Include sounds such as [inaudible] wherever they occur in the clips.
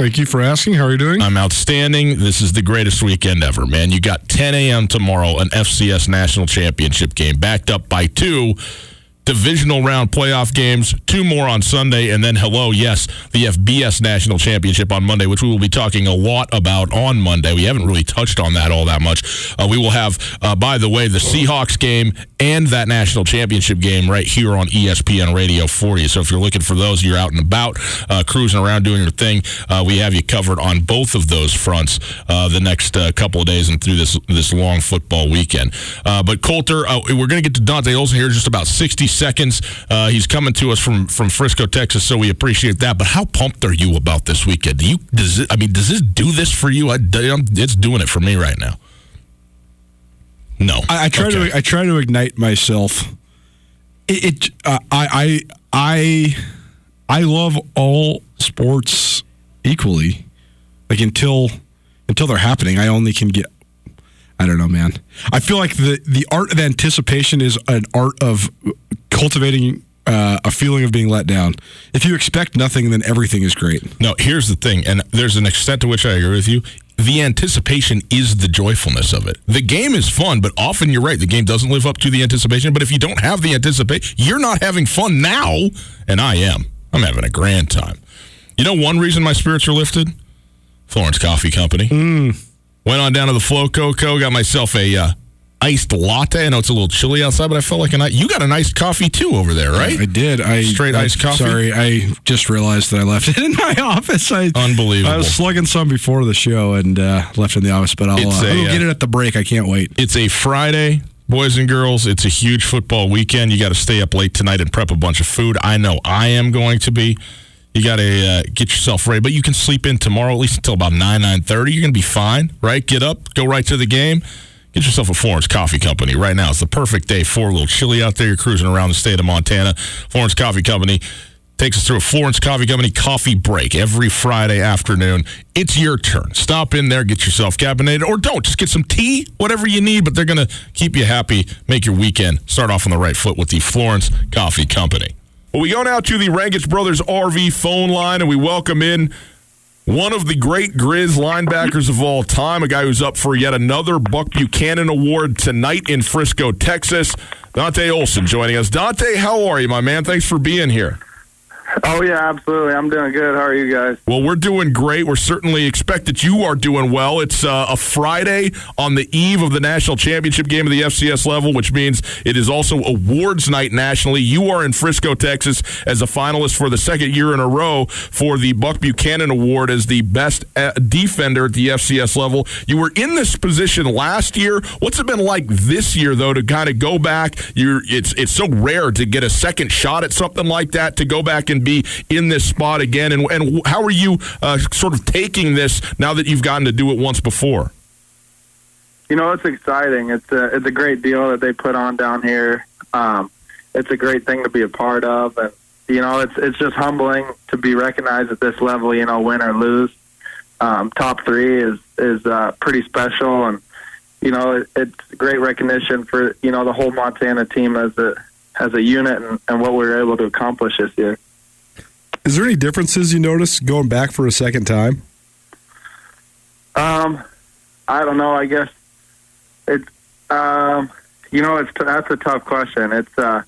Thank you for asking. How are you doing? I'm outstanding. This is the greatest weekend ever, man. You got 10 a.m. tomorrow, an FCS national championship game, backed up by two divisional round playoff games, two more on Sunday, and then, hello, yes, the FBS national championship on Monday, which we will be talking a lot about on Monday. We haven't really touched on that all that much. Uh, we will have, uh, by the way, the Seahawks game and that national championship game right here on ESPN Radio for you. So if you're looking for those, you're out and about, uh, cruising around doing your thing, uh, we have you covered on both of those fronts uh, the next uh, couple of days and through this this long football weekend. But Colter, we're going to get to Dante Olson here just about 60 seconds. Uh, he's coming to us from from Frisco, Texas, so we appreciate that. But how pumped are you about this weekend? Do you does it, I mean, does this do this for you? I, it's doing it for me right now. No, I, I try Okay. to I try to ignite myself. It, it uh, I I I I love all sports equally. Like until until they're happening, I only can get. I don't know, man. I feel like the the art of anticipation is an art of cultivating uh, a feeling of being let down. If you expect nothing, then everything is great. No, here's the thing, and there's an extent to which I agree with you. The anticipation is the joyfulness of it. The game is fun, but often you're right. The game doesn't live up to the anticipation. But if you don't have the anticipation, you're not having fun now. And I am. I'm having a grand time. You know, one reason my spirits are lifted? Florence Coffee Company. Went on down to the Flow Coco, got myself a uh, iced latte. I know it's a little chilly outside, but I felt like a nice. You got an iced coffee too over there, right? I did. I Straight I- iced coffee? Sorry, I just realized that I left [laughs] it in my office. I, Unbelievable. I was slugging some before the show and uh, left it in the office, but I'll, uh, a, I'll uh, get it at the break. I can't wait. It's a Friday, boys and girls. It's a huge football weekend. You got to stay up late tonight and prep a bunch of food. I know I am going to be. You got to uh, get yourself ready, but you can sleep in tomorrow at least until about nine nine thirty. You're going to be fine, right? Get up, go right to the game. Get yourself a Florence Coffee Company right now. It's the perfect day for a little chilly out there. You're cruising around the state of Montana. Florence Coffee Company takes us through a Florence Coffee Company coffee break every Friday afternoon. It's your turn. Stop in there, get yourself caffeinated, or don't. Just get some tea, whatever you need, but they're going to keep you happy, make your weekend start off on the right foot with the Florence Coffee Company. Well, we go now to the Rankage Brothers RV phone line, and we welcome in one of the great Grizz linebackers of all time, a guy who's up for yet another Buck Buchanan Award tonight in Frisco, Texas. Dante Olson joining us. Dante, how are you, my man? Thanks for being here. Oh yeah, absolutely. I'm doing good. How are you guys? Well, we're doing great. We're certainly expect that you are doing well. It's uh, a Friday on the eve of the national championship game of the FCS level, which means it is also awards night nationally. You are in Frisco, Texas, as a finalist for the second year in a row for the Buck Buchanan Award as the best uh, defender at the FCS level. You were in this position last year. What's it been like this year, though, to kind of go back? You're it's it's so rare to get a second shot at something like that to go back and be in this spot again? And, and how are you uh, sort of taking this now that you've gotten to do it once before? You know, it's exciting. It's a it's a great deal that they put on down here. Um, it's a great thing to be a part of, and you know, it's it's just humbling to be recognized at this level. You know, win or lose, um, top three is is uh, pretty special, and you know, it, it's great recognition for you know the whole Montana team as a as a unit and, and what we were able to accomplish this year. Is there any differences you notice going back for a second time? Um, I don't know. I guess it's um, you know, it's that's a tough question. It's uh,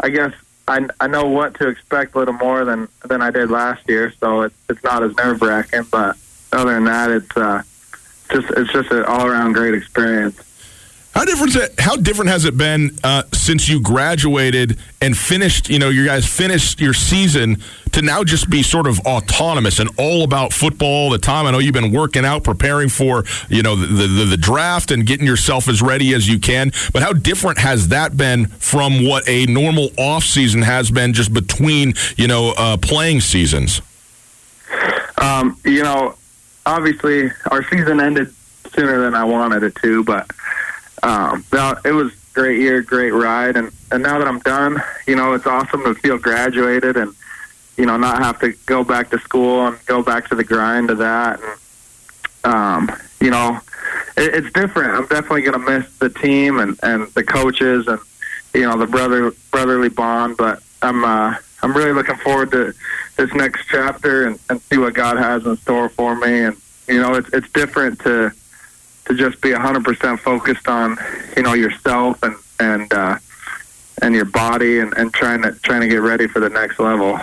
I guess I I know what to expect a little more than than I did last year, so it's it's not as nerve wracking. But other than that, it's uh, just it's just an all around great experience. How different? How different has it been uh, since you graduated and finished? You know, you guys finished your season to now just be sort of autonomous and all about football all the time. I know you've been working out, preparing for you know the, the, the draft and getting yourself as ready as you can. But how different has that been from what a normal off season has been, just between you know uh, playing seasons? Um, you know, obviously our season ended sooner than I wanted it to, but um, now it was great year, great ride, and and now that I'm done, you know, it's awesome to feel graduated and you know not have to go back to school and go back to the grind of that, and um, you know, it, it's different. I'm definitely gonna miss the team and and the coaches and you know the brother brotherly bond, but I'm uh, I'm really looking forward to this next chapter and, and see what God has in store for me, and you know, it's it's different to to just be 100% focused on you know yourself and and uh, and your body and, and trying to trying to get ready for the next level.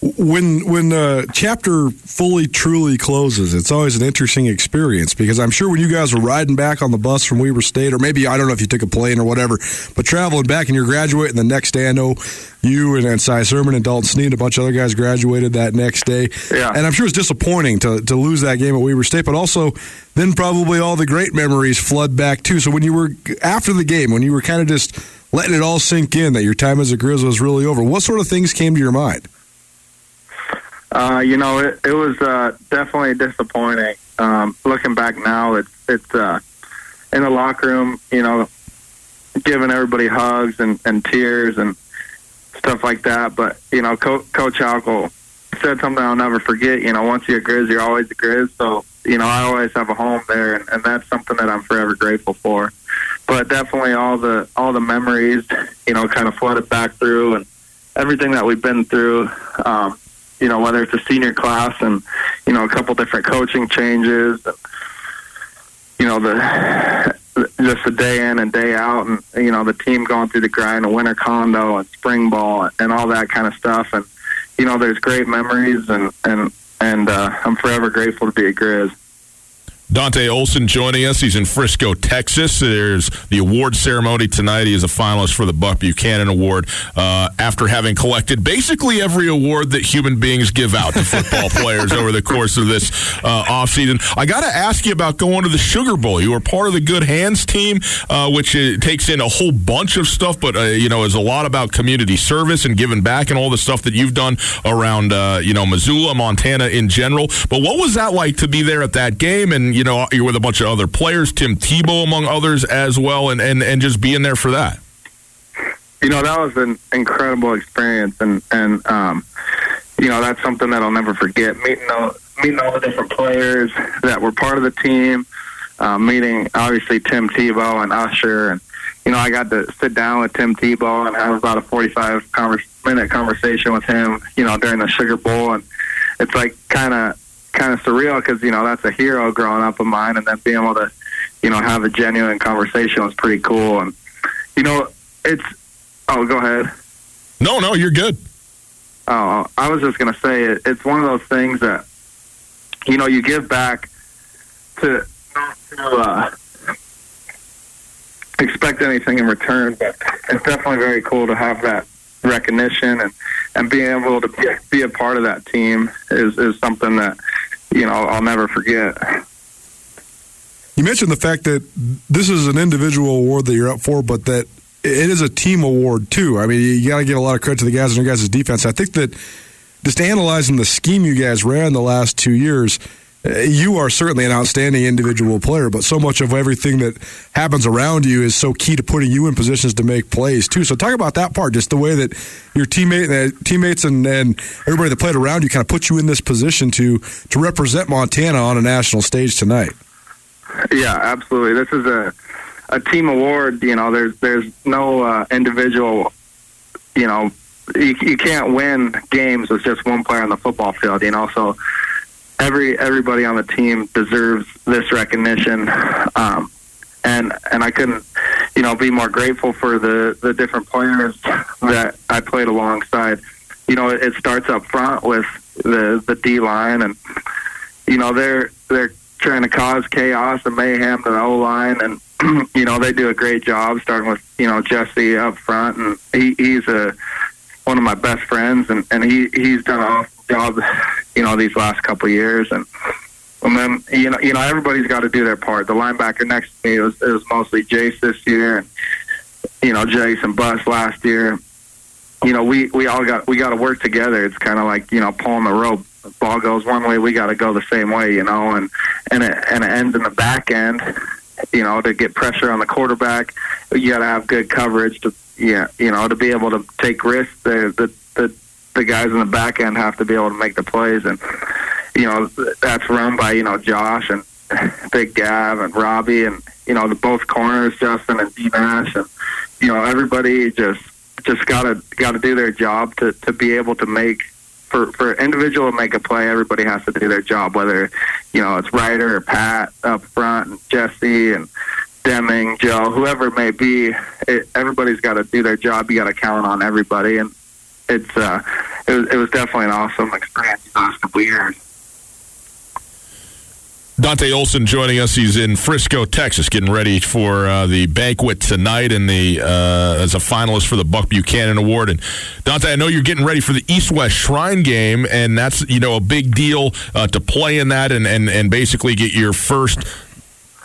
When when the chapter fully truly closes, it's always an interesting experience because I'm sure when you guys were riding back on the bus from Weber State, or maybe I don't know if you took a plane or whatever, but traveling back and you're graduating the next day. I know you and, and Cy Sermon and Dalton Sneed and a bunch of other guys graduated that next day. Yeah. And I'm sure it's disappointing to, to lose that game at Weber State, but also then probably all the great memories flood back too. So when you were after the game, when you were kind of just letting it all sink in that your time as a Grizz was really over, what sort of things came to your mind? Uh, you know, it, it was uh, definitely disappointing. Um, looking back now, it's it's uh, in the locker room. You know, giving everybody hugs and, and tears and stuff like that. But you know, Co- Coach Halkel said something I'll never forget. You know, once you're a Grizz, you're always a Grizz. So you know, I always have a home there, and, and that's something that I'm forever grateful for. But definitely, all the all the memories, you know, kind of flooded back through, and everything that we've been through. Um, you know, whether it's a senior class and, you know, a couple different coaching changes, you know, the just the day in and day out and, you know, the team going through the grind of winter condo and spring ball and all that kind of stuff. And, you know, there's great memories and, and, and uh, I'm forever grateful to be a Grizz. Dante Olson joining us. He's in Frisco, Texas. There's the award ceremony tonight. He is a finalist for the Buck Buchanan Award uh, after having collected basically every award that human beings give out to football [laughs] players over the course of this uh, offseason. I got to ask you about going to the Sugar Bowl. You were part of the Good Hands team, uh, which uh, takes in a whole bunch of stuff, but, uh, you know, is a lot about community service and giving back and all the stuff that you've done around, uh, you know, Missoula, Montana in general. But what was that like to be there at that game and, you know, you're with a bunch of other players, Tim Tebow among others as well, and, and, and just being there for that. You know, that was an incredible experience, and and um, you know that's something that I'll never forget. Meeting all meeting all the different players that were part of the team, uh, meeting obviously Tim Tebow and Usher, and you know I got to sit down with Tim Tebow and have about a 45 converse, minute conversation with him. You know during the Sugar Bowl, and it's like kind of kind of surreal because you know that's a hero growing up of mine, and then being able to, you know, have a genuine conversation was pretty cool. And you know, it's oh, go ahead. No, no, you're good. Oh, I was just going to say it, it's one of those things that you know you give back to not to uh, expect anything in return, but it's definitely very cool to have that recognition and and being able to be, be a part of that team is is something that you know I'll never forget. You mentioned the fact that this is an individual award that you're up for, but that it is a team award too. I mean, you got to give a lot of credit to the guys and your guys' defense. I think that just analyzing the scheme you guys ran the last two years, you are certainly an outstanding individual player, but so much of everything that happens around you is so key to putting you in positions to make plays too. So talk about that part, just the way that your teammate, uh, teammates, and, and everybody that played around you kind of put you in this position to to represent Montana on a national stage tonight. Yeah, absolutely. This is a a team award. You know, there's there's no uh, individual. You know, you, you can't win games with just one player on the football field. You know, so every everybody on the team deserves this recognition. Um, and and I couldn't, you know, be more grateful for the the different players that I played alongside. You know, it, it starts up front with the the D line, and you know they're they're trying to cause chaos and mayhem to the O line, and [clears throat] you know they do a great job. Starting with you know Jesse up front, and he, he's a one of my best friends, and and he he's done awesome job, you know, these last couple years, and and then you know you know everybody's got to do their part. The linebacker next to me it was it was mostly Jace this year, and you know Jason Bus last year. You know we we all got we got to work together. It's kind of like you know pulling the rope ball goes one way, we got to go the same way, you know, and and it and it ends in the back end, you know, to get pressure on the quarterback. You got to have good coverage to, yeah, you know, to be able to take risks. The the the guys in the back end have to be able to make the plays, and you know that's run by you know Josh and [laughs] Big Gav and Robbie and you know the both corners, Justin and D Nash, and you know everybody just just gotta gotta do their job to to be able to make for for individual to make a play, everybody has to do their job. Whether you know it's Ryder or Pat up front, and Jesse and Deming, Joe, whoever it may be, it, everybody's got to do their job. You got to count on everybody, and it's uh, it was it was definitely an awesome experience these last couple years. Dante Olson joining us. He's in Frisco, Texas, getting ready for uh, the banquet tonight and the uh, as a finalist for the Buck Buchanan Award. And Dante, I know you're getting ready for the East West Shrine game, and that's you know a big deal uh, to play in that and and and basically get your first.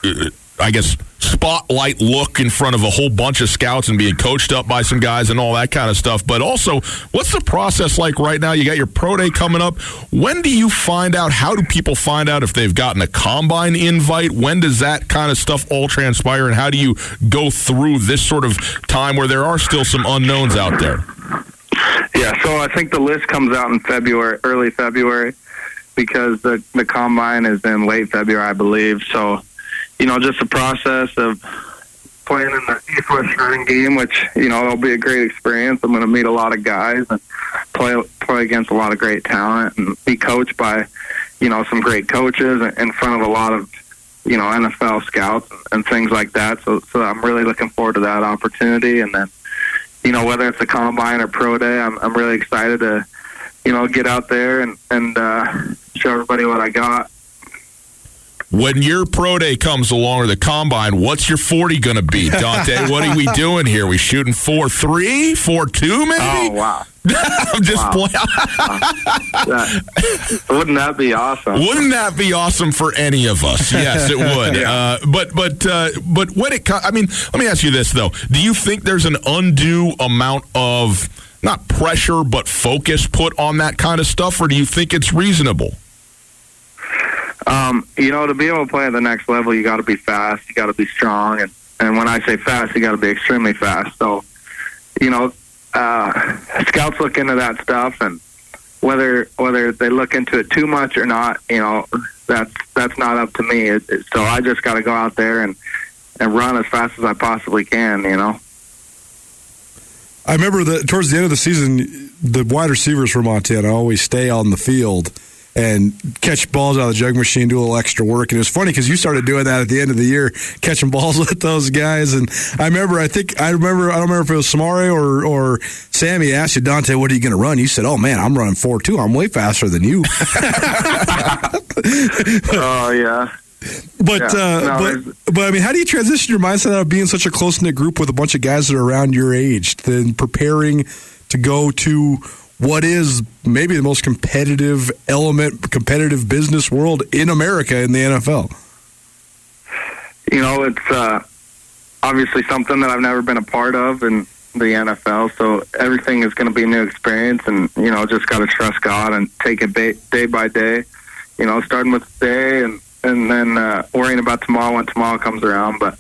Uh, I guess spotlight look in front of a whole bunch of scouts and being coached up by some guys and all that kind of stuff. But also, what's the process like right now? You got your pro day coming up. When do you find out? How do people find out if they've gotten a combine invite? When does that kind of stuff all transpire? And how do you go through this sort of time where there are still some unknowns out there? Yeah, so I think the list comes out in February, early February, because the the combine is in late February, I believe. So you know, just the process of playing in the East West running game, which you know it'll be a great experience. I'm going to meet a lot of guys and play play against a lot of great talent and be coached by you know some great coaches in front of a lot of you know NFL scouts and things like that. So so I'm really looking forward to that opportunity. And then you know whether it's a combine or pro day, I'm I'm really excited to you know get out there and and uh, show everybody what I got when your pro day comes along or the combine, what's your 40 going to be, Dante? [laughs] what are we doing here? We shooting 4 3, 4 2, maybe? Oh, wow. [laughs] I'm just wow. playing. [laughs] wouldn't that be awesome? Wouldn't that be awesome for any of us? Yes, it would. yeah. uh, but but uh, but when it comes, I mean, let me ask you this though: Do you think there's an undue amount of not pressure but focus put on that kind of stuff, or do you think it's reasonable? Um, you know, to be able to play at the next level, you got to be fast. You got to be strong, and and when I say fast, you got to be extremely fast. So, you know, uh, scouts look into that stuff, and whether whether they look into it too much or not, you know, that's that's not up to me. It, it, so I just got to go out there and and run as fast as I possibly can. You know. I remember that towards the end of the season, the wide receivers from Montana always stay on the field and catch balls out of the jug machine, do a little extra work. And it was funny because you started doing that at the end of the year, catching balls [laughs] with those guys. And I remember, I think, I remember, I don't remember if it was Samori or, or Sammy asked you, Dante, what are you going to run? You said, oh man, I'm running 4 2. I'm way faster than you. [laughs] Oh yeah. But Yeah, uh, no, but but I mean, how do you transition your mindset out of being such a close knit group with a bunch of guys that are around your age, then preparing to go to what is maybe the most competitive element, competitive business world in America in the NFL? you know, it's uh, obviously something that I've never been a part of in the NFL. So everything is going to be a new experience, and you know, just got to trust God and take it day, day by day. You know, starting with today, and and then uh, worrying about tomorrow when tomorrow comes around. But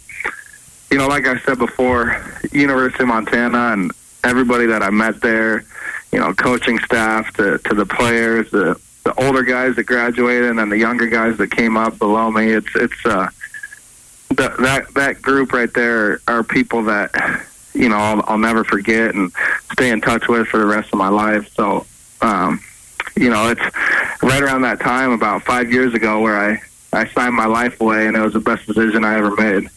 you know, like I said before, University of Montana and everybody that I met there, you know, coaching staff to to the players, the the older guys that graduated, and then the younger guys that came up below me. It's it's uh that that that group right there are people that you know I'll, I'll never forget and stay in touch with for the rest of my life. So, um, you know, it's right around that time, about five years ago, where I I signed my life away, and it was the best decision I ever made.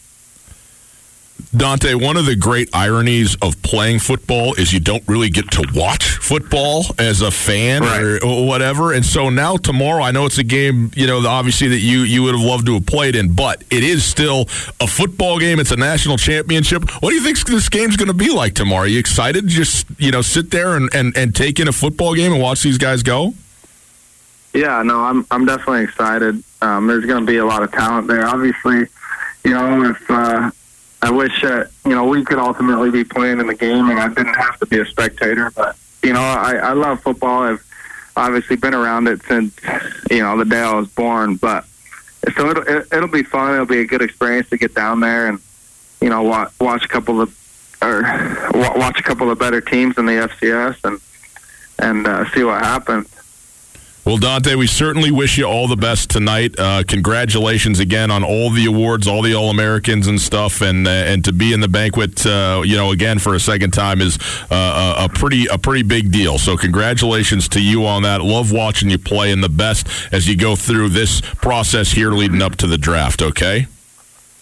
Dante, one of the great ironies of playing football is you don't really get to watch football as a fan or, or whatever. And so now tomorrow, I know it's a game, you know, obviously that you you would have loved to have played in, but it is still a football game. It's a national championship. What do you think this game's going to be like tomorrow? Are you excited to just you know sit there and, and, and take in a football game and watch these guys go? Yeah, no, I'm I'm definitely excited. Um, there's going to be a lot of talent there. Obviously, you know, if uh, I wish that you know we could ultimately be playing in the game and I didn't have to be a spectator, but you know, I, I love football. I've obviously been around it since you know the day I was born. But so it'll it, it'll be fun. It'll be a good experience to get down there and you know watch, watch a couple of or watch a couple of better teams in the FCS and and uh, see what happens. Well, Dante, we certainly wish you all the best tonight. Uh, congratulations again on all the awards, all the All Americans and stuff, and uh, and to be in the banquet, uh, you know, again for a second time is uh, a, a pretty a pretty big deal. So, congratulations to you on that. Love watching you play, and the best as you go through this process here leading up to the draft. Okay.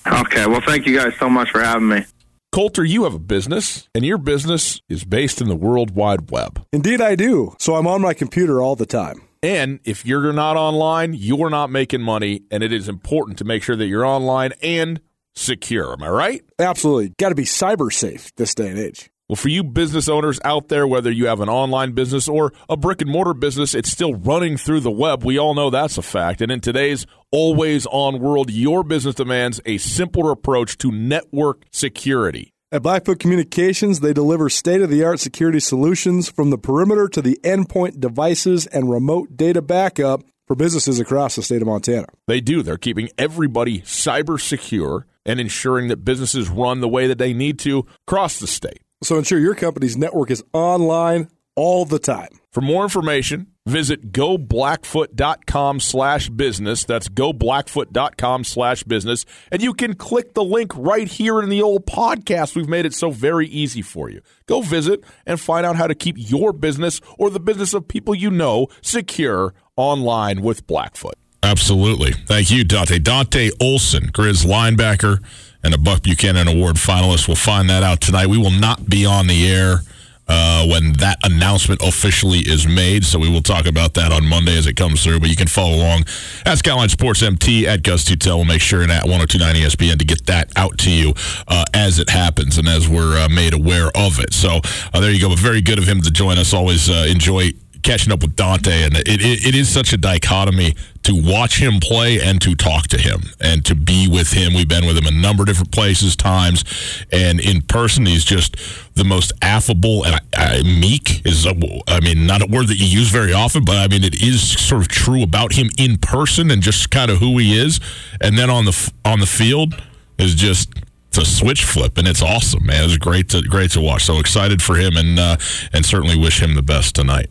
Okay, well, thank you guys so much for having me. Colter, you have a business, and your business is based in the World Wide Web. Indeed, I do. So I'm on my computer all the time. And if you're not online, you're not making money, and it is important to make sure that you're online and secure. Am I right? Absolutely. Got to be cyber safe this day and age. Well, for you business owners out there, whether you have an online business or a brick and mortar business, it's still running through the web. We all know that's a fact. And in today's always on world, your business demands a simpler approach to network security. At Blackfoot Communications, they deliver state of the art security solutions from the perimeter to the endpoint devices and remote data backup for businesses across the state of Montana. They do. They're keeping everybody cyber secure and ensuring that businesses run the way that they need to across the state. So ensure your company's network is online all the time. For more information, visit goblackfoot.com slash business. That's goblackfoot.com slash business. And you can click the link right here in the old podcast. We've made it so very easy for you. Go visit and find out how to keep your business or the business of people you know secure online with Blackfoot. Absolutely. Thank you, Dante. Dante Olson, Grizz linebacker and a Buck Buchanan Award finalist. We'll find that out tonight. We will not be on the air uh, when that announcement officially is made. So we will talk about that on Monday as it comes through. But you can follow along at Skyline Sports MT at Gus Tutel. We'll make sure and at 1029 ESPN to get that out to you uh, as it happens and as we're uh, made aware of it. So uh, there you go. But very good of him to join us. Always uh, enjoy catching up with Dante, and it, it, it is such a dichotomy to watch him play and to talk to him and to be with him. We've been with him a number of different places, times, and in person, he's just the most affable and uh, meek is, a, I mean, not a word that you use very often, but I mean, it is sort of true about him in person and just kind of who he is. And then on the on the field is just a switch flip, and it's awesome, man. It's great to great to watch. So excited for him, and uh, and certainly wish him the best tonight.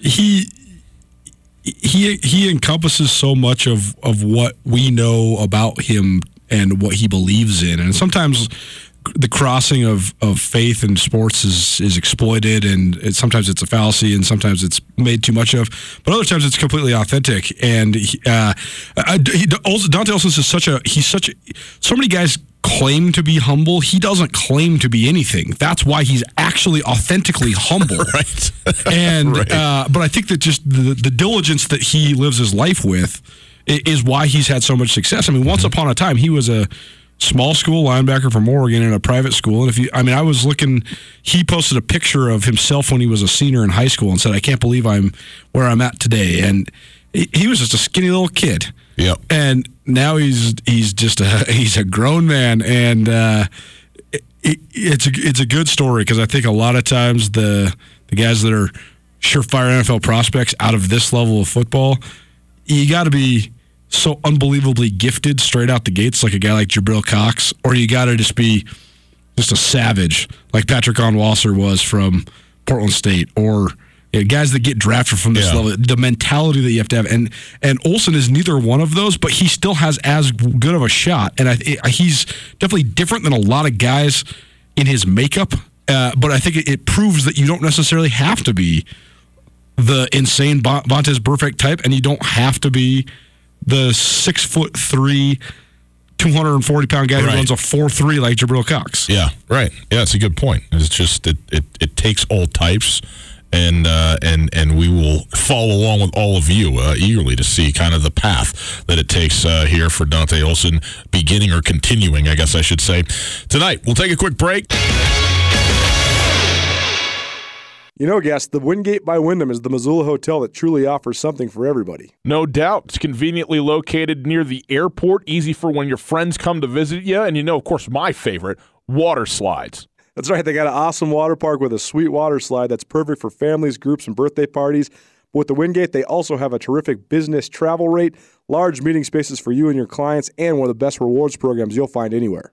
He he he encompasses so much of of what we know about him and what he believes in and sometimes the crossing of, of faith and sports is is exploited, and it, sometimes it's a fallacy, and sometimes it's made too much of. But other times it's completely authentic. And he, uh, I, he, Dante Olson is such a he's such a, so many guys claim to be humble. He doesn't claim to be anything. That's why he's actually authentically humble. [laughs] right. and right. Uh, but I think that just the, the diligence that he lives his life with is why he's had so much success. I mean, once upon a time, he was a small school linebacker from Oregon in a private school. And if you, I mean, I was looking, he posted a picture of himself when he was a senior in high school and said, I can't believe I'm where I'm at today. And he was just a skinny little kid. Yep. And now he's, he's just a, [laughs] he's a grown man. And, uh, it, it's a, it's a good story because I think a lot of times the, the guys that are surefire NFL prospects out of this level of football, you got to be, so unbelievably gifted straight out the gates, like a guy like Jabril Cox, or you got to just be just a savage, like Patrick Onwuasor was from Portland State, or you know, guys that get drafted from this yeah. level. The mentality that you have to have, and and Olson is neither one of those, but he still has as good of a shot, and I, he's definitely different than a lot of guys in his makeup. Uh, but I think it, it proves that you don't necessarily have to be the insane Vontaze Burfict type, and you don't have to be the six foot three, 240 pound guy right. who runs a 4 3 like Jabril Cox. Yeah, right. Yeah, that's a good point. It's just, it, it, it takes all types. And uh, and and we will follow along with all of you uh, eagerly to see kind of the path that it takes uh, here for Dante Olson, beginning or continuing, I guess I should say. Tonight, we'll take a quick break. You know, guest, the Wingate by Wyndham is the Missoula hotel that truly offers something for everybody. No doubt. It's conveniently located near the airport, easy for when your friends come to visit you. And you know, of course, my favorite, water slides. That's right. They got an awesome water park with a sweet water slide that's perfect for families, groups, and birthday parties. But with the Wingate, they also have a terrific business travel rate, large meeting spaces for you and your clients, and one of the best rewards programs you'll find anywhere.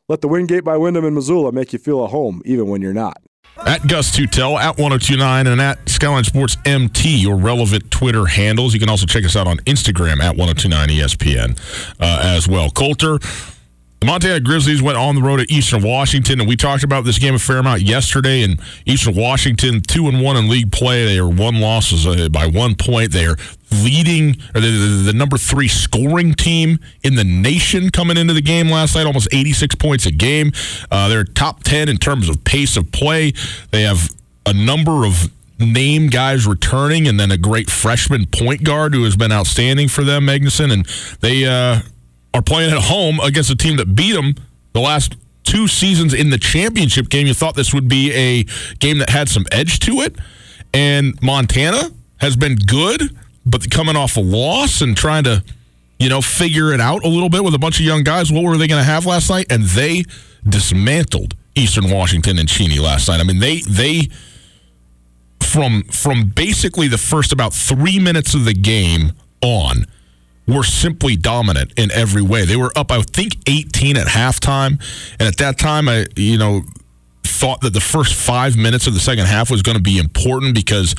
Let the Wingate by Wyndham in Missoula make you feel at home, even when you're not. At Gus Tutel, at 1029, and at Skyline Sports MT, your relevant Twitter handles. You can also check us out on Instagram at 1029 ESPN uh, as well. Colter, the Montana Grizzlies went on the road at Eastern Washington, and we talked about this game a fair amount yesterday. And Eastern Washington, two and one in league play. They are one losses uh, by one point. They are leading the, the, the, number three scoring team in the nation coming into the game last night, almost 86 points a game. Uh, they're top 10 in terms of pace of play. They have a number of name guys returning, and then a great freshman point guard who has been outstanding for them, Magnuson. And they uh, are playing at home against a team that beat them the last two seasons in the championship game. You thought this would be a game that had some edge to it. And Montana has been good, but coming off a loss and trying to, you know, figure it out a little bit with a bunch of young guys. What were they going to have last night? And they dismantled Eastern Washington and Cheney last night. I mean, they they from from basically the first about three minutes of the game on were simply dominant in every way. They were up, I think, 18 at halftime, and at that time, I you know thought that the first five minutes of the second half was going to be important because.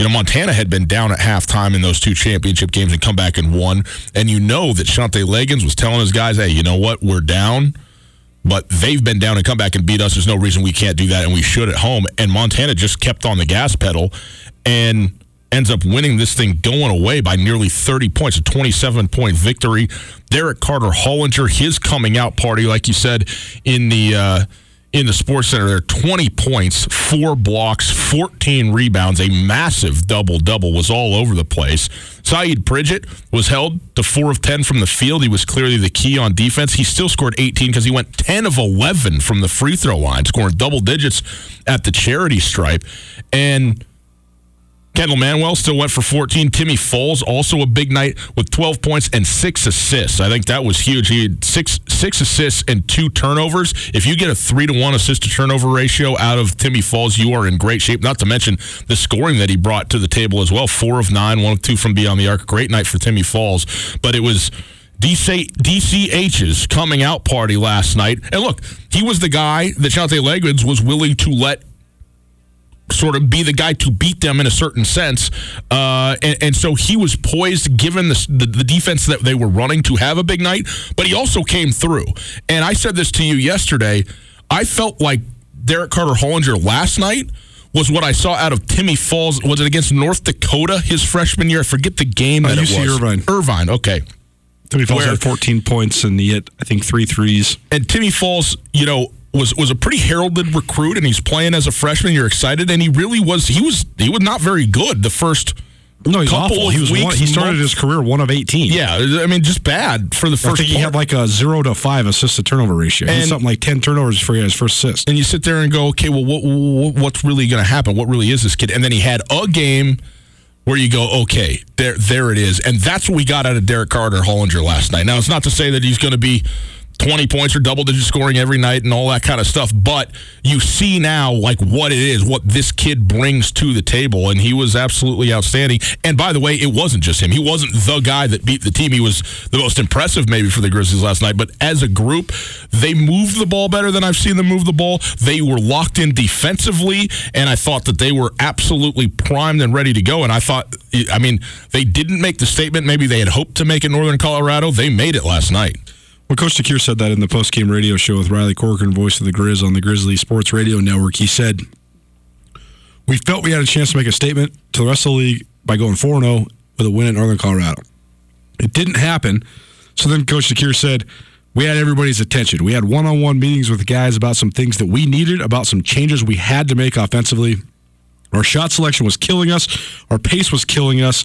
You know, Montana had been down at halftime in those two championship games and come back and won. And you know that Shantay Legans was telling his guys, hey, you know what? We're down but they've been down and come back and beat us. There's no reason we can't do that, and we should at home. And Montana just kept on the gas pedal, and ends up winning this thing going away by nearly 30 points, a 27 point victory. Derrick Carter Hollinger, his coming out party, like you said in the uh, in the Sports Center, there 20 points, four blocks, 14 rebounds, a massive double double was all over the place. Sayeed Pridgett was held to four of 10 from the field. He was clearly the key on defense. He still scored 18 because he went 10 of 11 from the free throw line, scoring double digits at the charity stripe. And Kendall Manuel still went for 14. Timmy Falls also a big night with 12 points and six assists. I think that was huge. He had six six assists and two turnovers. If you get a three to one assist to turnover ratio out of Timmy Falls, you are in great shape. Not to mention the scoring that he brought to the table as well. Four of nine, one of two from beyond the arc. Great night for Timmy Falls, But it was DC, DCH's coming out party last night. And look, he was the guy that Shantay Legans was willing to let sort of be the guy to beat them in a certain sense. Uh, and, and, so he was poised, given the, the, the, defense that they were running, to have a big night, but he also came through. And I said this to you yesterday. I felt like Derrick Carter Hollinger last night was what I saw out of Timmy Falls. Was it against North Dakota his freshman year? I forget the game that oh, it was. Irvine. Irvine, okay. Timmy Falls Where, had 14 points and he hit, I think, three threes. And Timmy Falls, you know, was was a pretty heralded recruit, and he's playing as a freshman. You're excited, and he really was. He was he was not very good the first. No, he's couple awful. He was weeks, one, he started months. his career one of eighteen. Yeah, I mean, just bad for the first. I think he part. had like a zero to five assist to turnover ratio. And, something like ten turnovers for his first assist. And you sit there and go, okay, well, what, what what's really going to happen? What really is this kid? And then he had a game where you go, okay, there there it is, and that's what we got out of Derrick Carter Hollinger last night. Now it's not to say that he's going to be 20 points or double digit scoring every night and all that kind of stuff. But you see now, like, what it is, what this kid brings to the table. And he was absolutely outstanding. And by the way, it wasn't just him. He wasn't the guy that beat the team. He was the most impressive, maybe, for the Grizzlies last night. But as a group, they moved the ball better than I've seen them move the ball. They were locked in defensively. And I thought that they were absolutely primed and ready to go. And I thought, I mean, they didn't make the statement maybe they had hoped to make in Northern Colorado. They made it last night. Well, Coach DeCuire said that in the post-game radio show with Riley Corcoran, voice of the Grizz on the Grizzly Sports Radio Network. He said, "We felt we had a chance to make a statement to the rest of the league by going 4-0 with a win at Northern Colorado. It didn't happen. So then Coach DeCuire said." We had everybody's attention. We had one on one meetings with the guys about some things that we needed, about some changes we had to make offensively. Our shot selection was killing us, our pace was killing us,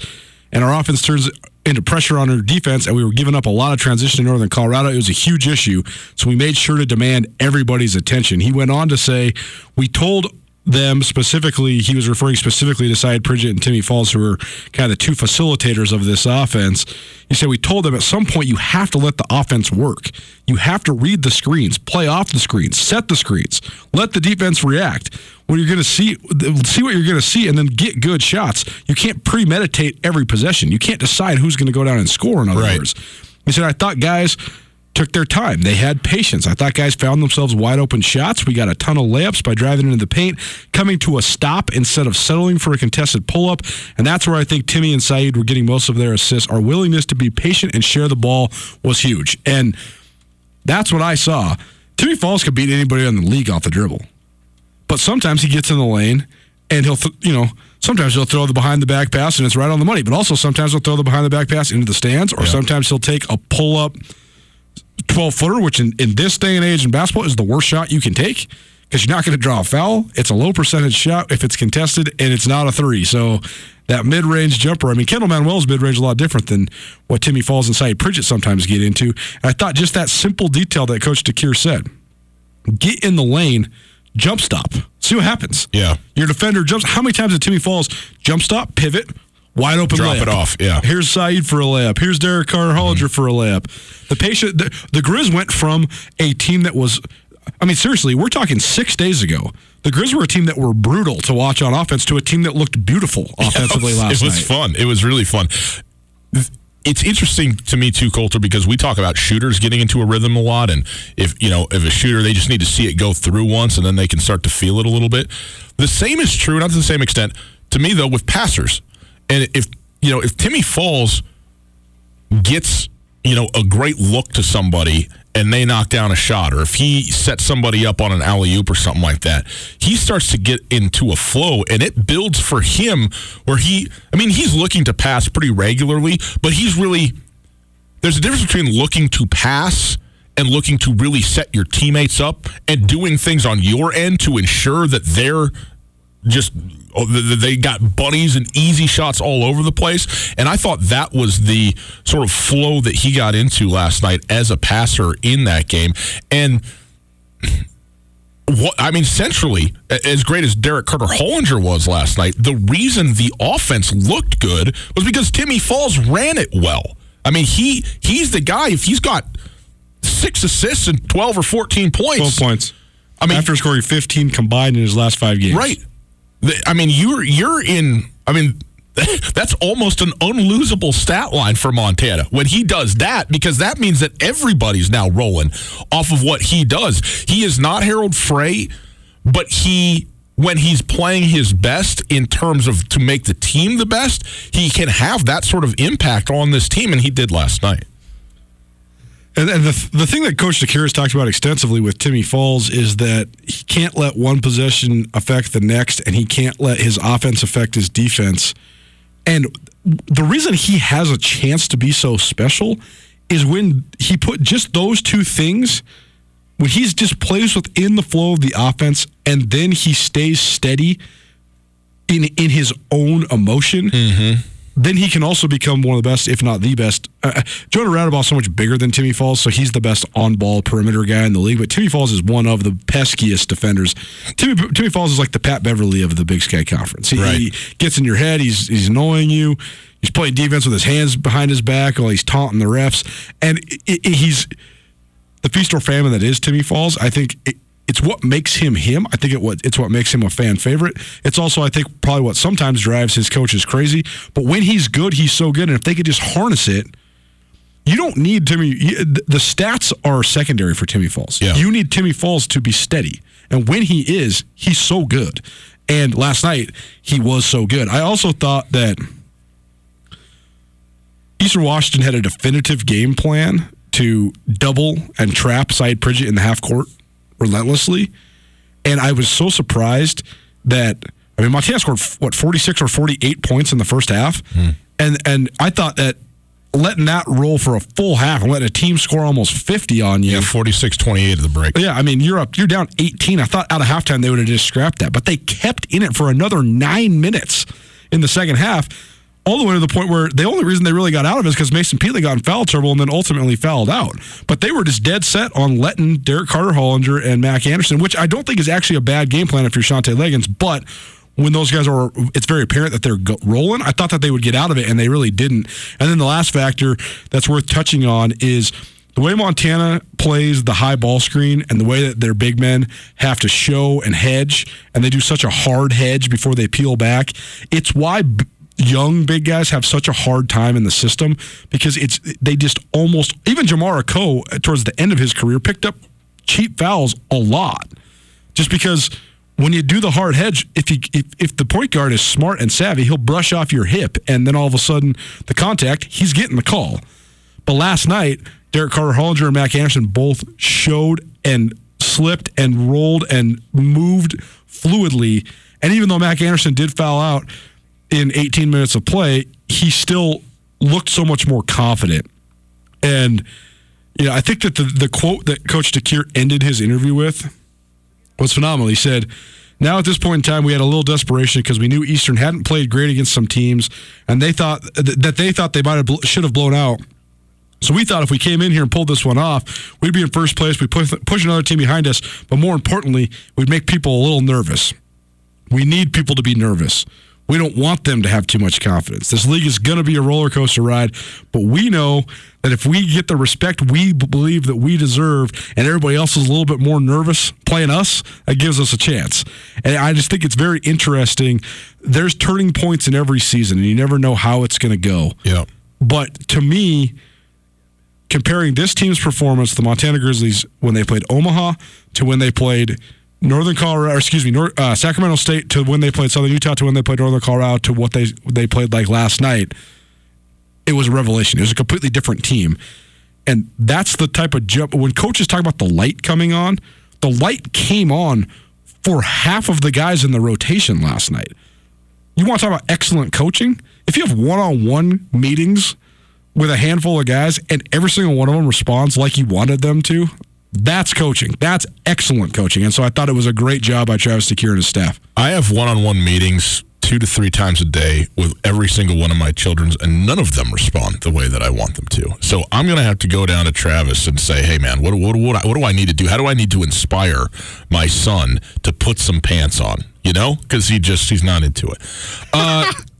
and our offense turns into pressure on our defense, and we were giving up a lot of transition in Northern Colorado. It was a huge issue, so we made sure to demand everybody's attention. He went on to say, We told them specifically, he was referring specifically to Sayeed Pridgett and Timmy Falls, who were kind of the two facilitators of this offense. He said, We told them at some point you have to let the offense work. You have to read the screens, play off the screens, set the screens, let the defense react. When you're going to see, see what you're going to see, and then get good shots. You can't premeditate every possession. You can't decide who's going to go down and score. In other right. words, he said, I thought guys took their time. They had patience. I thought guys found themselves wide open shots. We got a ton of layups by driving into the paint, coming to a stop instead of settling for a contested pull up. And that's where I think Timmy and Sayeed were getting most of their assists. Our willingness to be patient and share the ball was huge. And that's what I saw. Timmy Falls could beat anybody in the league off the dribble. But sometimes he gets in the lane and he'll, th- you know, sometimes he'll throw the behind the back pass and it's right on the money. But also sometimes he'll throw the behind the back pass into the stands, or yeah. sometimes he'll take a pull up 12 footer, which in, in this day and age in basketball is the worst shot you can take because you're not going to draw a foul. It's a low percentage shot if it's contested and it's not a three. So that mid range jumper, I mean, Kendall Manuel's mid range is a lot different than what Timmy Falls and Sayeed Pridgett sometimes get into. And I thought just that simple detail that Coach DeCuire said get in the lane, jump stop, see what happens. Yeah. Your defender jumps. How many times did Timmy Falls jump stop, pivot, Wide open Drop layup. it off, yeah. Here's Sayeed for a layup. Here's Derrick Carter Hollinger mm-hmm. for a layup. The patient, the, the Grizz went from a team that was, I mean, seriously, we're talking six days ago. The Grizz were a team that were brutal to watch on offense to a team that looked beautiful [laughs] offensively yeah, it was, last night. It was night. fun. It was really fun. It's interesting to me too, Colter, because we talk about shooters getting into a rhythm a lot, and if you know, if a shooter, they just need to see it go through once, and then they can start to feel it a little bit. The same is true, not to the same extent, to me though, with passers. And if you know, if Timmy Falls gets, you know, a great look to somebody and they knock down a shot, or if he sets somebody up on an alley oop or something like that, he starts to get into a flow and it builds for him where he, I mean, he's looking to pass pretty regularly, but he's really, there's a difference between looking to pass and looking to really set your teammates up and doing things on your end to ensure that they're just Oh, they got bunnies and easy shots all over the place. And I thought that was the sort of flow that he got into last night as a passer in that game. And what I mean, centrally, as great as Derrick Carter Hollinger was last night, the reason the offense looked good was because Timmy Falls ran it well. I mean, he he's the guy. If he's got six assists and twelve or fourteen points, Twelve points. I mean, after scoring 15 combined in his last five games. right? I mean, you're you're in. I mean. [laughs] That's almost an unlosable stat line for Montana when he does that because that means that everybody's now rolling off of what he does. He is not Harold Frey, but he when he's playing his best in terms of to make the team the best, he can have that sort of impact on this team, and he did last night. And, and the, the thing that Coach DeCuire has talked about extensively with Timmy Falls is that he can't let one possession affect the next, and he can't let his offense affect his defense. And the reason he has a chance to be so special is when he put just those two things, when he's just plays within the flow of the offense, and then he stays steady in in his own emotion mm-hmm. Then he can also become one of the best, if not the best. Uh, Jonah Radebaugh is so much bigger than Timmy Falls, so he's the best on-ball perimeter guy in the league. But Timmy Falls is one of the peskiest defenders. Timmy, Timmy Falls is like the Pat Beverley of the Big Sky Conference. He, Right. he gets in your head. He's he's annoying you. He's playing defense with his hands behind his back while he's taunting the refs, and i i he's the feast or famine that is Timmy Falls. I think it, it's what makes him him. I think it what it's what makes him a fan favorite. It's also I think probably what sometimes drives his coaches crazy. But when he's good, he's so good, and if they could just harness it. You don't need Timmy. The stats are secondary for Timmy Falls. Yeah. You need Timmy Falls to be steady, and when he is, he's so good. And last night he was so good. I also thought that Eastern Washington had a definitive game plan to double and trap Sayeed Pridgett in the half court relentlessly. And I was so surprised that I mean Montana scored what 46 or 48 points in the first half. Hmm. And and I thought that letting that roll for a full half and letting a team score almost 50 on you. Yeah, 46-28 at the break. Yeah, I mean, you're up, you're down 18. I thought out of halftime they would have just scrapped that, but they kept in it for another nine minutes in the second half, all the way to the point where the only reason they really got out of it is because Mason Peatley got in foul trouble and then ultimately fouled out. But they were just dead set on letting Derrick Carter Hollinger and Mack Anderson, which I don't think is actually a bad game plan if you're Shantay Legans, but when those guys are, it's very apparent that they're rolling. I thought that they would get out of it, and they really didn't. And then the last factor that's worth touching on is the way Montana plays the high ball screen and the way that their big men have to show and hedge, and they do such a hard hedge before they peel back. It's why. Young big guys have such a hard time in the system because it's they just almost even Jamar Akoh uh, towards the end of his career picked up cheap fouls a lot just because when you do the hard hedge, if you if, if the point guard is smart and savvy, he'll brush off your hip, and then all of a sudden the contact, he's getting the call. But last night, Derrick Carter Hollinger and Mack Anderson both showed and slipped and rolled and moved fluidly. And even though Mack Anderson did foul out in 18 minutes of play, he still looked so much more confident. And you know, I think that the, the quote that Coach DeCuire ended his interview with was phenomenal. He said, Now at this point in time, we had a little desperation because we knew Eastern hadn't played great against some teams, and they thought that they thought they might have should have blown out. So we thought if we came in here and pulled this one off, we'd be in first place. We push, push another team behind us, but more importantly, we'd make people a little nervous. We need people to be nervous. We don't want them to have too much confidence. This league is going to be a roller coaster ride, but we know that if we get the respect we believe that we deserve and everybody else is a little bit more nervous playing us, that gives us a chance. And I just think it's very interesting. There's turning points in every season, and you never know how it's going to go. Yeah. But to me, comparing this team's performance, the Montana Grizzlies, when they played Omaha to when they played Northern Colorado, or excuse me, Nor- uh, Sacramento State to when they played Southern Utah to when they played Northern Colorado to what they they played like last night, it was a revelation. It was a completely different team, and that's the type of jump. When coaches talk about the light coming on, the light came on for half of the guys in the rotation last night. You want to talk about excellent coaching? If you have one-on-one meetings with a handful of guys and every single one of them responds like you wanted them to, that's coaching. That's excellent coaching. And so I thought it was a great job by Travis DeCuire and his staff. I have one-on-one meetings two to three times a day with every single one of my children's, and none of them respond the way that I want them to. So I'm going to have to go down to Travis and say, "Hey, man, what what what, what do I need to do? How do I need to inspire my son to put some pants on? You know, because he just he's not into it." Uh, [laughs]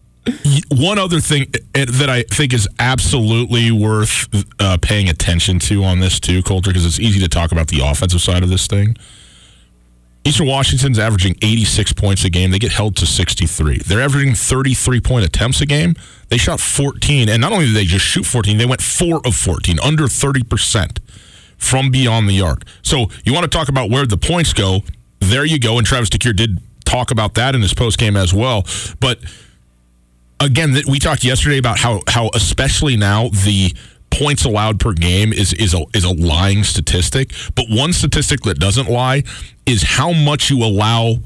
one other thing eh, that I think is absolutely worth uh, paying attention to on this too, Colter, because it's easy to talk about the offensive side of this thing. Eastern Washington's averaging 86 points a game. They get held to 63. They're averaging 33 point attempts a game. They shot 14, and not only did they just shoot 14, they went four of 14, under 30 percent from beyond the arc. So you want to talk about where the points go? There you go. And Travis DeCuire did talk about that in his post game as well, but again, we talked yesterday about how how especially now the points allowed per game is is a is a lying statistic. But one statistic that doesn't lie is how much you allow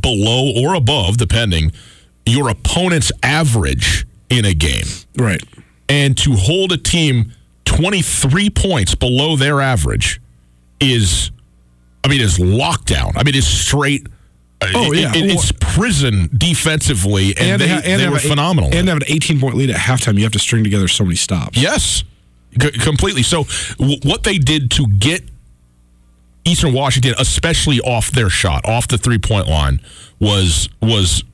below or above, depending, your opponent's average in a game. Right. And to hold a team 23 points below their average is I mean is lockdown. I mean is straight Oh yeah, it, it, it's prison defensively, and, and they, and they were phenomenal. And they have an 18 point lead at halftime. You have to string together so many stops. Yes, C- completely. So w- what they did to get Eastern Washington, especially off their shot, off the three point line, was was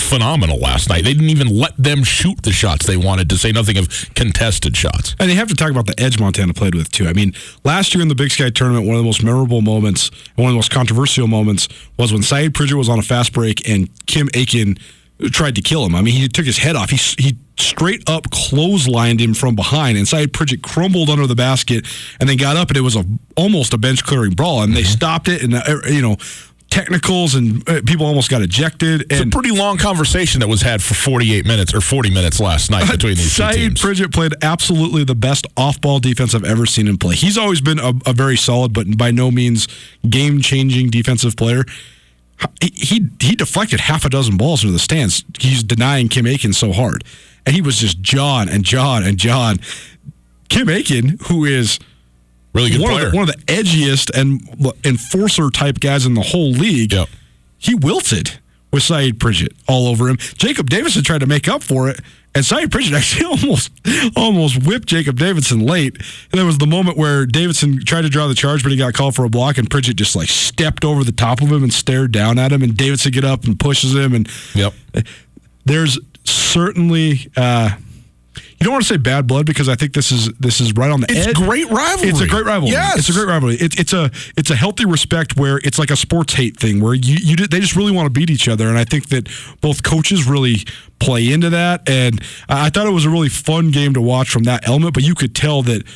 phenomenal last night. They didn't even let them shoot the shots they wanted, to say nothing of contested shots. And they have to talk about the edge Montana played with, too. I mean, last year in the Big Sky tournament, one of the most memorable moments, one of the most controversial moments, was when Sayeed Pridgett was on a fast break and Kim Aiken tried to kill him. I mean, he took his head off. He, he straight up clotheslined him from behind, and Sayeed Pridgett crumbled under the basket and then got up, and it was a almost a bench clearing brawl, and mm-hmm. they stopped it, and, uh, you know, technicals and uh, people almost got ejected. It's a pretty long conversation that was had for 48 minutes or 40 minutes last night between these two teams. Pridgett played absolutely the best off-ball defense I've ever seen him play. He's always been a, a very solid, but by no means game-changing defensive player. He, he he deflected half a dozen balls into the stands. He's denying Kim Aiken so hard, and he was just John and John and John. Kim Aiken, who is Really good one player. Of the, one of the edgiest and enforcer type guys in the whole league. Yep. He wilted with Sayeed Pridgett all over him. Jacob Davison tried to make up for it, and Sayeed Pridgett [laughs] actually almost almost whipped Jacob Davison late. And there was the moment where Davison tried to draw the charge, but he got called for a block, and Pridgett just like stepped over the top of him and stared down at him, and Davison get up and pushes him, and yep. There's certainly. Uh, you don't want to say bad blood because I think this is this is right on the edge. it's edge. great rivalry. It's a great rivalry. Yes, it's a great rivalry. It, it's a it's a healthy respect where it's like a sports hate thing where you you they just really want to beat each other, and I think that both coaches really play into that. And I thought it was a really fun game to watch from that element, but you could tell that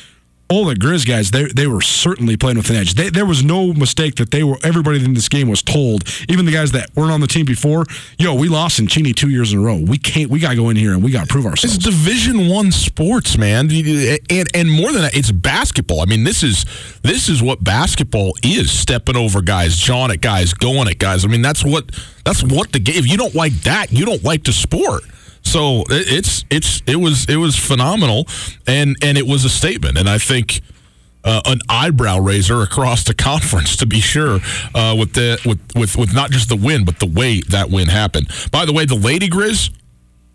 all the Grizz guys, they, they were certainly playing with an edge. They, there was no mistake that they were. Everybody in this game was told, even the guys that weren't on the team before, yo, we lost in Cheney two years in a row. We can't. We got to go in here and we got to prove ourselves. It's Division One sports, man, and and more than that, it's basketball. I mean, this is this is what basketball is: stepping over guys, jawing at guys, going at guys. I mean, that's what that's what the game. If you don't like that, you don't like the sport. So it's it's it was it was phenomenal, and and it was a statement, and I think. Uh, an eyebrow raiser across the [laughs] conference, to be sure, uh, with the with, with with not just the win, but the way that win happened. By the way, the Lady Grizz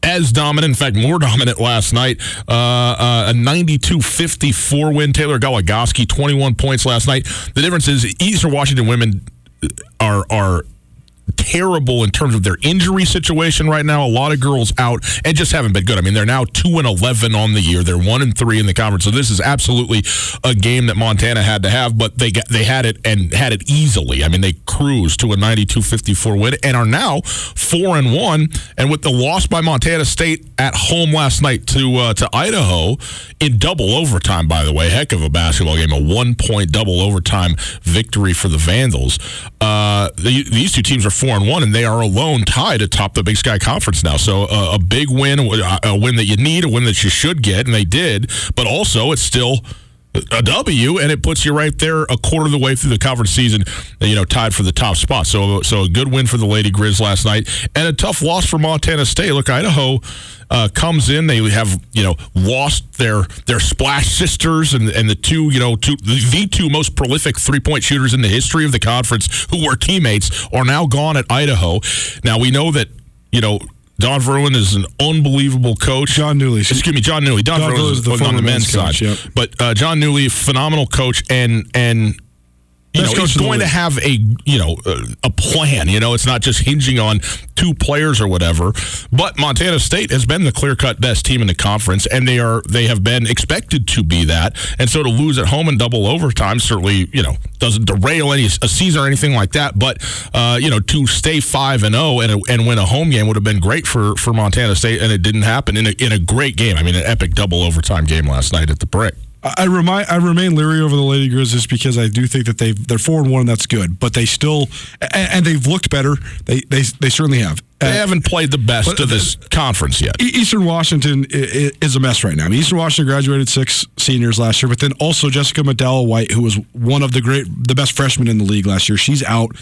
as dominant, in fact, more [laughs] dominant last night. Uh, uh, a 92-54 win. Taylor Goligoski, 21 points last night. The difference is Eastern Washington women are are terrible in terms of their injury situation right now. A lot of girls out and just haven't been good. I mean, they're now two and eleven on the year. They're one and three in the conference. So this is absolutely a game that Montana had to have, but they got, they had it and had it easily. I mean, they cruised to a 92-54 win and are now four and one. And with the loss by Montana State at home last night to uh, to Idaho in double overtime, by the way, heck of a basketball game, a one point double overtime victory for the Vandals. Uh, the, these two teams are four and one, and they are alone tied atop the Big Sky Conference now. So uh, a big win, a win that you need, a win that you should get, and they did. But also, it's still a W, and it puts you right there a quarter of the way through the conference season, you know, tied for the top spot. So, so a good win for the Lady Grizz last night, and a tough loss for Montana State. Look, Idaho uh, comes in, they have you know lost their their splash sisters and and the two you know two the two most prolific three point shooters in the history of the conference, who were teammates, are now gone at Idaho. Now we know that you know Don Verlin is an unbelievable coach. Jon Newlee. Excuse me, Jon Newlee. Don, Don is is the on the men's men's coach, side, yep. but uh, Jon Newlee, phenomenal coach, and and you know, he's going to have a you know a plan. You know, it's not just hinging on two players or whatever. But Montana State has been the clear cut best team in the conference, and they are they have been expected to be that. And so to lose at home in double overtime certainly you know doesn't derail any a season or anything like that. But uh, you know to stay five and zero and and win a home game would have been great for for Montana State, and it didn't happen in a, in a great game. I mean, an epic double overtime game last night at the Brick. I remind I remain leery over the Lady Grizzlies because I do think that they they're four and one. That's good, but they still and, and they've looked better. They they they certainly have. They Uh, haven't played the best but- of this conference yet. Eastern Washington is a mess right now. I mean, Eastern Washington graduated six seniors last year, but then also Jessica McDowell White, who was one of the great, the best freshmen in the league last year, she's out.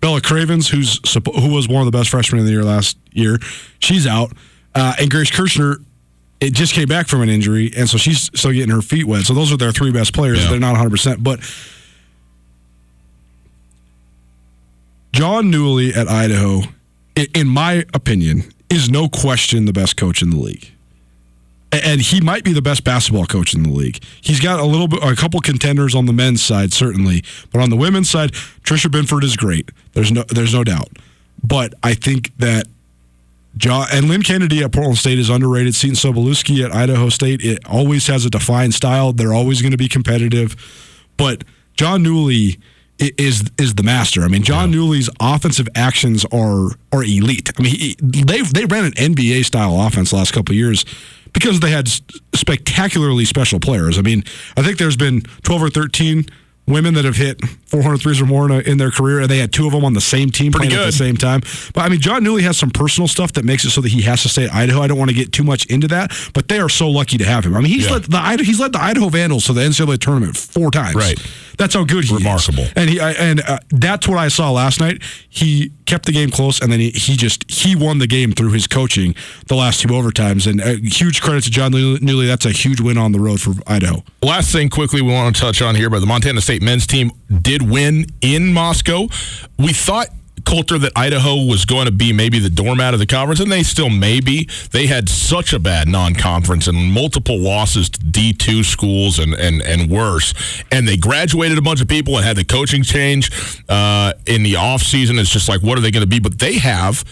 Bella Cravens, who's who was one of the best freshmen in the year last year, she's out. Uh, and Grace Kirchner, it just came back from an injury, and so she's still getting her feet wet. So those are their three best players. Yeah. They're not 100, percent but Jon Newlee at Idaho, in my opinion, is no question the best coach in the league. And he might be the best basketball coach in the league. He's got a little bit, a couple contenders on the men's side, certainly, but on the women's side, Tricia Binford is great. There's no, there's no doubt. But I think that John and Lynn Kennedy at Portland State is underrated. Seton Sobolewski at Idaho State, it always has a defined style. They're always going to be competitive. But Jon Newlee is is the master. I mean, Jon Newlee's offensive actions are are elite. I mean, he, they they ran an NBA style offense the last couple of years because they had spectacularly special players. I mean, I think there's been 12 or 13 women that have hit 400 threes or more in, a, in their career, and they had two of them on the same team Pretty playing at the same time. But I mean, Jon Newlee has some personal stuff that makes it so that he has to stay at Idaho. I don't want to get too much into that, but they are so lucky to have him. I mean, he's Yeah. led the he's led the Idaho Vandals to the NCAA tournament four times. Right. That's how good he Remarkable. is. And he I, and uh, that's what I saw last night. He kept the game close, and then he, he just he won the game through his coaching the last two overtimes. And uh, huge credit to Jon Newlee. That's a huge win on the road for Idaho. Last thing quickly we want to touch on here, but the Montana State men's team did win in Moscow. We thought Colter that Idaho was going to be maybe the doormat of the conference, and they still may be. They had such a bad non-conference and multiple losses to D2 schools and, and, and worse. And they graduated a bunch of people and had the coaching change uh, in the offseason. It's just like, what are they going to be? But they have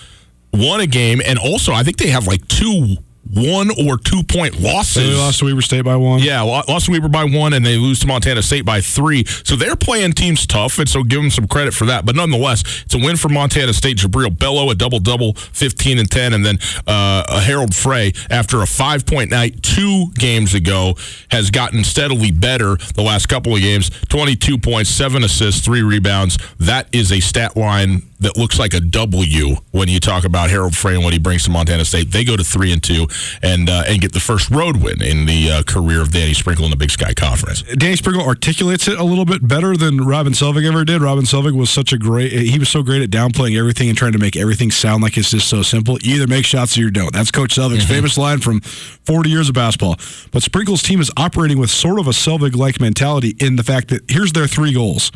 won a game, and also I think they have like two one or two point losses. They lost to Weber State by one. Yeah, lost to Weber by one, and they lose to Montana State by three. So they're playing teams tough, and so give them some credit for that. But nonetheless, it's a win for Montana State. Jubrile Belo, a double double, 15 and 10, and then uh, Harald Frey, after a five point night two games ago, has gotten steadily better the last couple of games 22 points, seven assists, three rebounds. That is a stat line that looks like a W when you talk about Harald Frey and what he brings to Montana State. They go to three and two and uh, and get the first road win in the uh, career of Danny Sprinkle in the Big Sky Conference. Danny Sprinkle articulates it a little bit better than Robin Selvig ever did. Robin Selvig was such a great, he was so great at downplaying everything and trying to make everything sound like it's just so simple. You either make shots or you don't. That's Coach Selvig's famous line from 40 years of basketball. But Sprinkle's team is operating with sort of a Selvig like mentality in the fact that here's their three goals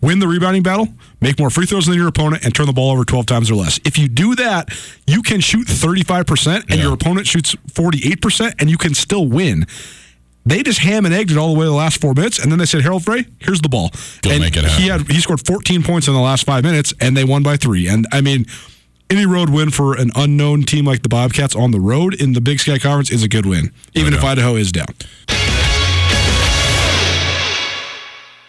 win the rebounding battle, make more free throws than your opponent, and turn the ball over 12 times or less. If you do that, you can shoot 35% and Yeah. your opponent shoots 48% and you can still win. They just ham and egged it all the way to the last four minutes, and then they said, Harald Frey, here's the ball. Go and make it he had he scored 14 points in the last five minutes, and they won by three. And I mean, any road win for an unknown team like the Bobcats on the road in the Big Sky Conference is a good win, even if. Idaho is down.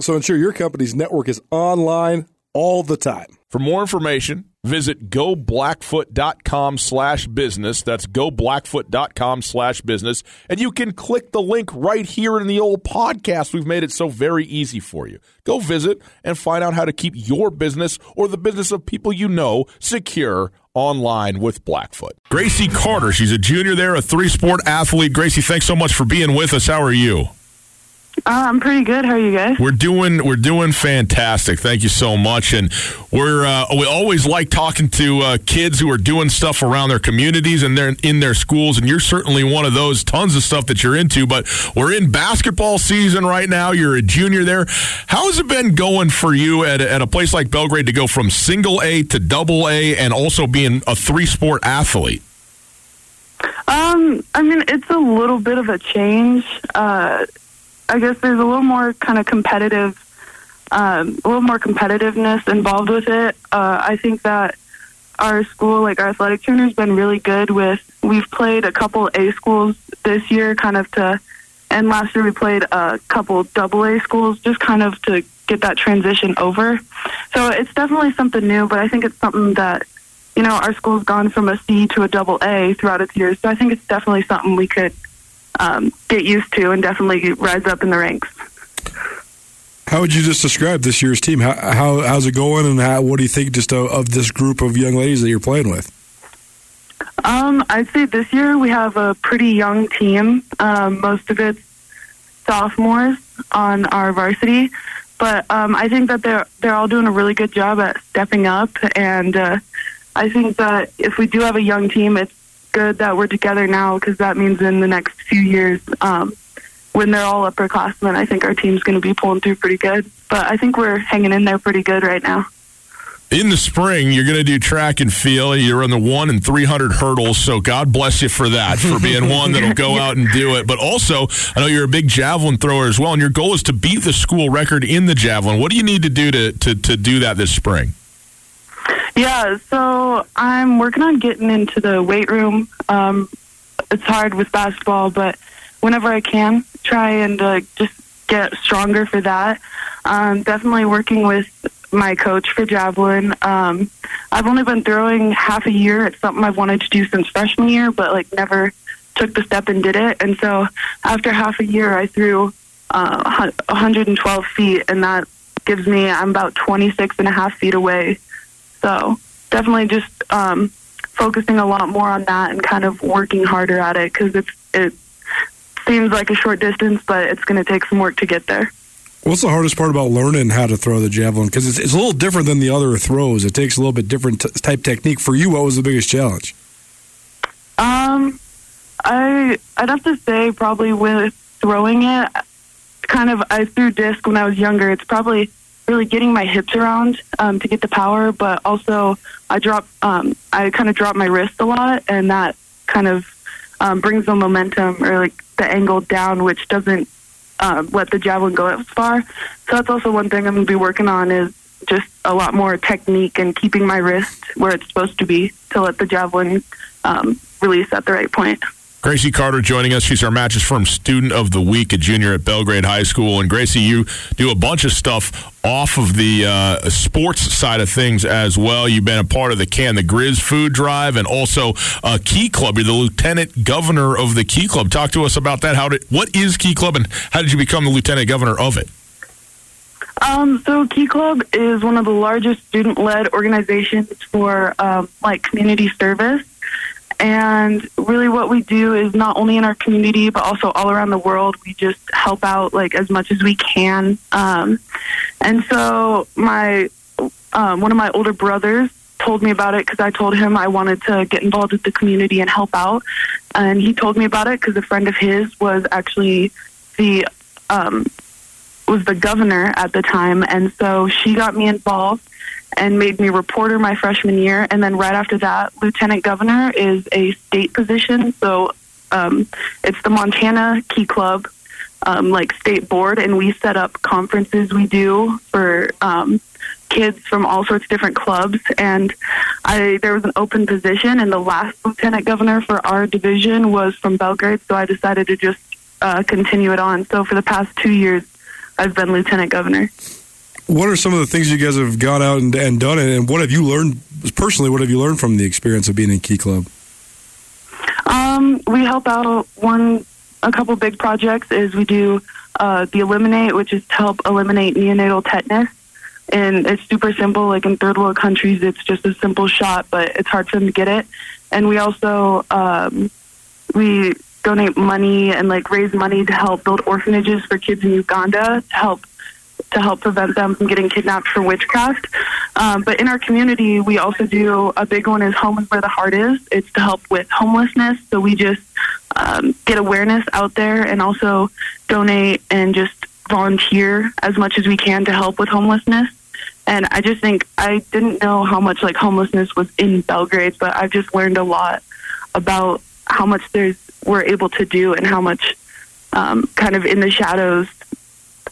So ensure your company's network is online all the time. For more information, Visit goblackfoot.com slash business. That's goblackfoot.com slash business. And you can click the link right here in the old podcast. We've made it so very easy for you. Go visit and find out how to keep your business or the business of people you know secure online with Blackfoot. Gracie Carter, she's a junior there, a three sport athlete. Gracie, thanks so much for being with us. How are you? Uh, I'm pretty good. How are you guys? We're doing we're doing fantastic. Thank you so much. And we're uh, we always like talking to uh, kids who are doing stuff around their communities and they're in their schools. And you're certainly one of those. Tons of stuff that you're into. But we're in basketball season right now. You're a junior there. How has it been going for you at at a place like Belgrade to go from single A to double A and also being a three sport athlete? Um, I mean, it's a little bit of a change. Uh, I guess there's a little more kind of competitive, um, a little more competitiveness involved with it. Uh, I think that our school, like our athletic trainer, has been really good with. We've played a couple A schools this year, kind of to, and last year we played a couple double A schools, just kind of to get that transition over. So it's definitely something new, but I think it's something that, you know, our school's gone from a C to a double A throughout its years. So I think it's definitely something we could um, get used to and definitely rise up in the ranks. How would you just describe this year's team? How, how how's it going, and how, what do you think just of, of this group of young ladies that you're playing with? Um, I'd say this year we have a pretty young team. Um, most of it's sophomores on our varsity, but um, I think that they're they're all doing a really good job at stepping up, and uh, I think that if we do have a young team, it's good that we're together now because that means in the next few years, um, when they're all upperclassmen, I think our team's going to be pulling through pretty good. But I think we're hanging in there pretty good right now. In the spring, you're going to do track and field. You're on the one and 300 hurdles. So God bless you for that, for [laughs] being one that'll go out and do it. But also, I know you're a big javelin thrower as well, and your goal is to beat the school record in the javelin. What do you need to do to, to, to do that this spring? Yeah, so I'm working on getting into the weight room. Um, it's hard with basketball, but whenever I can, try and uh, just get stronger for that. Um, definitely working with my coach for javelin. Um, I've only been throwing half a year. It's something I've wanted to do since freshman year, but like never took the step and did it. And so after half a year, I threw uh, 112 feet, and that gives me I'm about 26 and a half feet away. So definitely just um, focusing a lot more on that and kind of working harder at it because it's it seems like a short distance, but it's going to take some work to get there. What's the hardest part about learning how to throw the javelin? Because it's, it's a little different than the other throws. It takes a little bit different t- type technique. For you, what was the biggest challenge? Um, I I'd have to say probably with throwing it, kind of I threw disc when I was younger. It's probably really getting my hips around um, to get the power, but also I drop um, I kind of drop my wrist a lot, and that kind of um, brings the momentum or like the angle down, which doesn't um, let the javelin go as far. So that's also one thing I'm going to be working on is just a lot more technique and keeping my wrist where it's supposed to be to let the javelin um, release at the right point. Gracie Carter joining us. She's our Mattress Firm Student of the Week, a junior at Belgrade High School. And Gracie, you do a bunch of stuff off of the uh, sports side of things as well. You've been a part of the Can the Grizz food drive and also uh, Key Club. You're the lieutenant governor of the Key Club. Talk to us about that. How did what is Key Club and how did you become the lieutenant governor of it? Um, so Key Club is one of the largest student-led organizations for um, like community service. And really, what we do is not only in our community, but also all around the world. We just help out like as much as we can. Um, and so, my um, one of my older brothers told me about it because I told him I wanted to get involved with the community and help out. And he told me about it because a friend of his was actually the um, was the governor at the time, and so she got me involved and made me reporter my freshman year. And then right after that, lieutenant governor is a state position. So um, it's the Montana Key Club, um, like state board, and we set up conferences we do for um, kids from all sorts of different clubs. And I there was an open position, and the last lieutenant governor for our division was from Belgrade, so I decided to just uh, continue it on. So for the past two years, I've been lieutenant governor. What are some of the things you guys have gone out and, and done, and what have you learned personally? What have you learned from the experience of being in Key Club? Um, we help out one a couple big projects. Is we do uh, the eliminate, which is to help eliminate neonatal tetanus, and it's super simple. Like in third world countries, it's just a simple shot, but it's hard for them to get it. And we also um, we donate money and like raise money to help build orphanages for kids in Uganda to help to help prevent them from getting kidnapped for witchcraft. Um, but in our community, we also do a big one is Home is Where the Heart Is. It's to help with homelessness. So we just um, get awareness out there and also donate and just volunteer as much as we can to help with homelessness. And I just think I didn't know how much like homelessness was in Belgrade, but I've just learned a lot about how much there's we're able to do and how much um, kind of in the shadows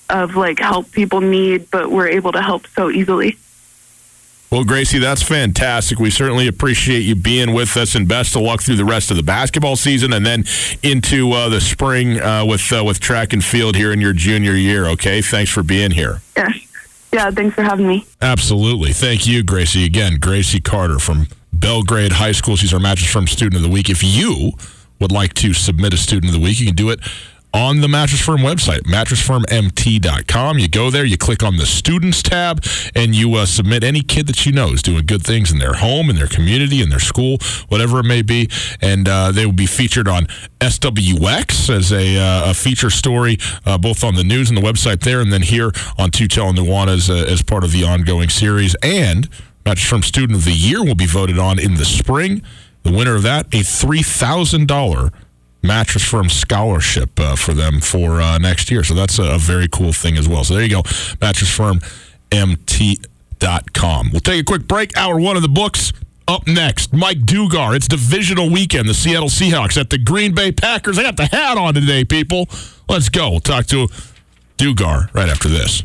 of like help people need, but we're able to help so easily. Well, Gracie, that's fantastic. We certainly appreciate you being with us, and best of luck through the rest of the basketball season, and then into uh, the spring uh, with uh, with track and field here in your junior year. Okay, thanks for being here. Yeah, yeah. Thanks for having me. Absolutely, thank you, Gracie. Again, Gracie Carter from Belgrade High School. She's our Mattress Firm Student of the Week. If you would like to submit a Student of the Week, you can do it on the Mattress Firm website, mattressfirmmt.com. You go there, you click on the Students tab, and you uh, submit any kid that you know is doing good things in their home, in their community, in their school, whatever it may be. And uh, they will be featured on SWX as a, uh, a feature story, uh, both on the news and the website there, and then here on Tutel and Nuanez uh, as part of the ongoing series. And Mattress Firm Student of the Year will be voted on in the spring. The winner of that, a $3,000 mattress firm scholarship uh, for them for uh, next year. So that's a, a, very cool thing as well. So there you go, mattressfirmmt.com. We'll take a quick break. Hour one of the books. Up next, Mike Dugar. It's divisional weekend. The Seattle Seahawks at the Green Bay Packers. I got the hat on today, people. Let's go. We'll talk to Dugar right after this.